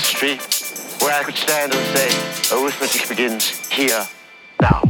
Street where I could stand and say arithmetic begins here, now.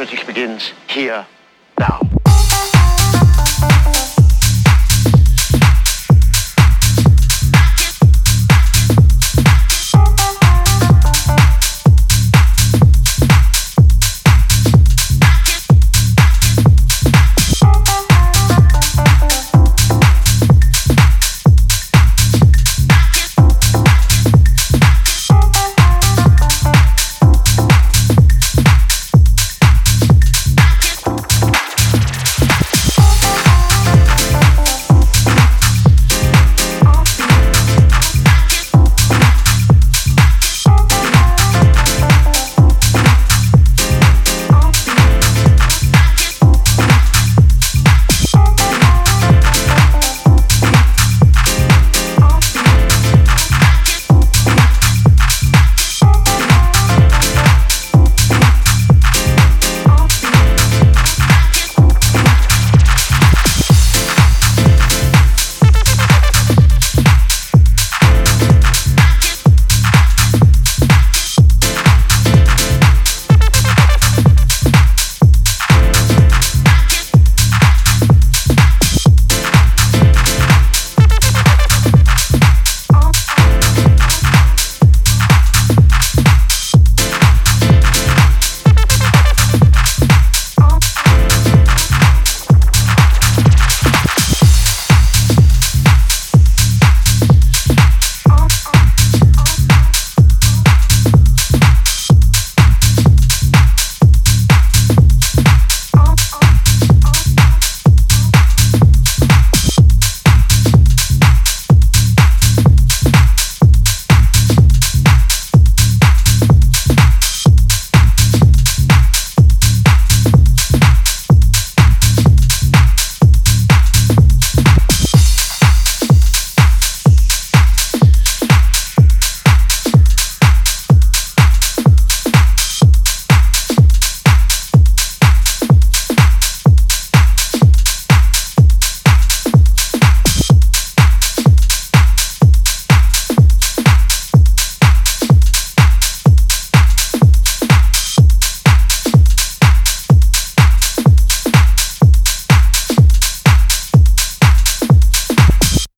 Arithmetic begins here, now.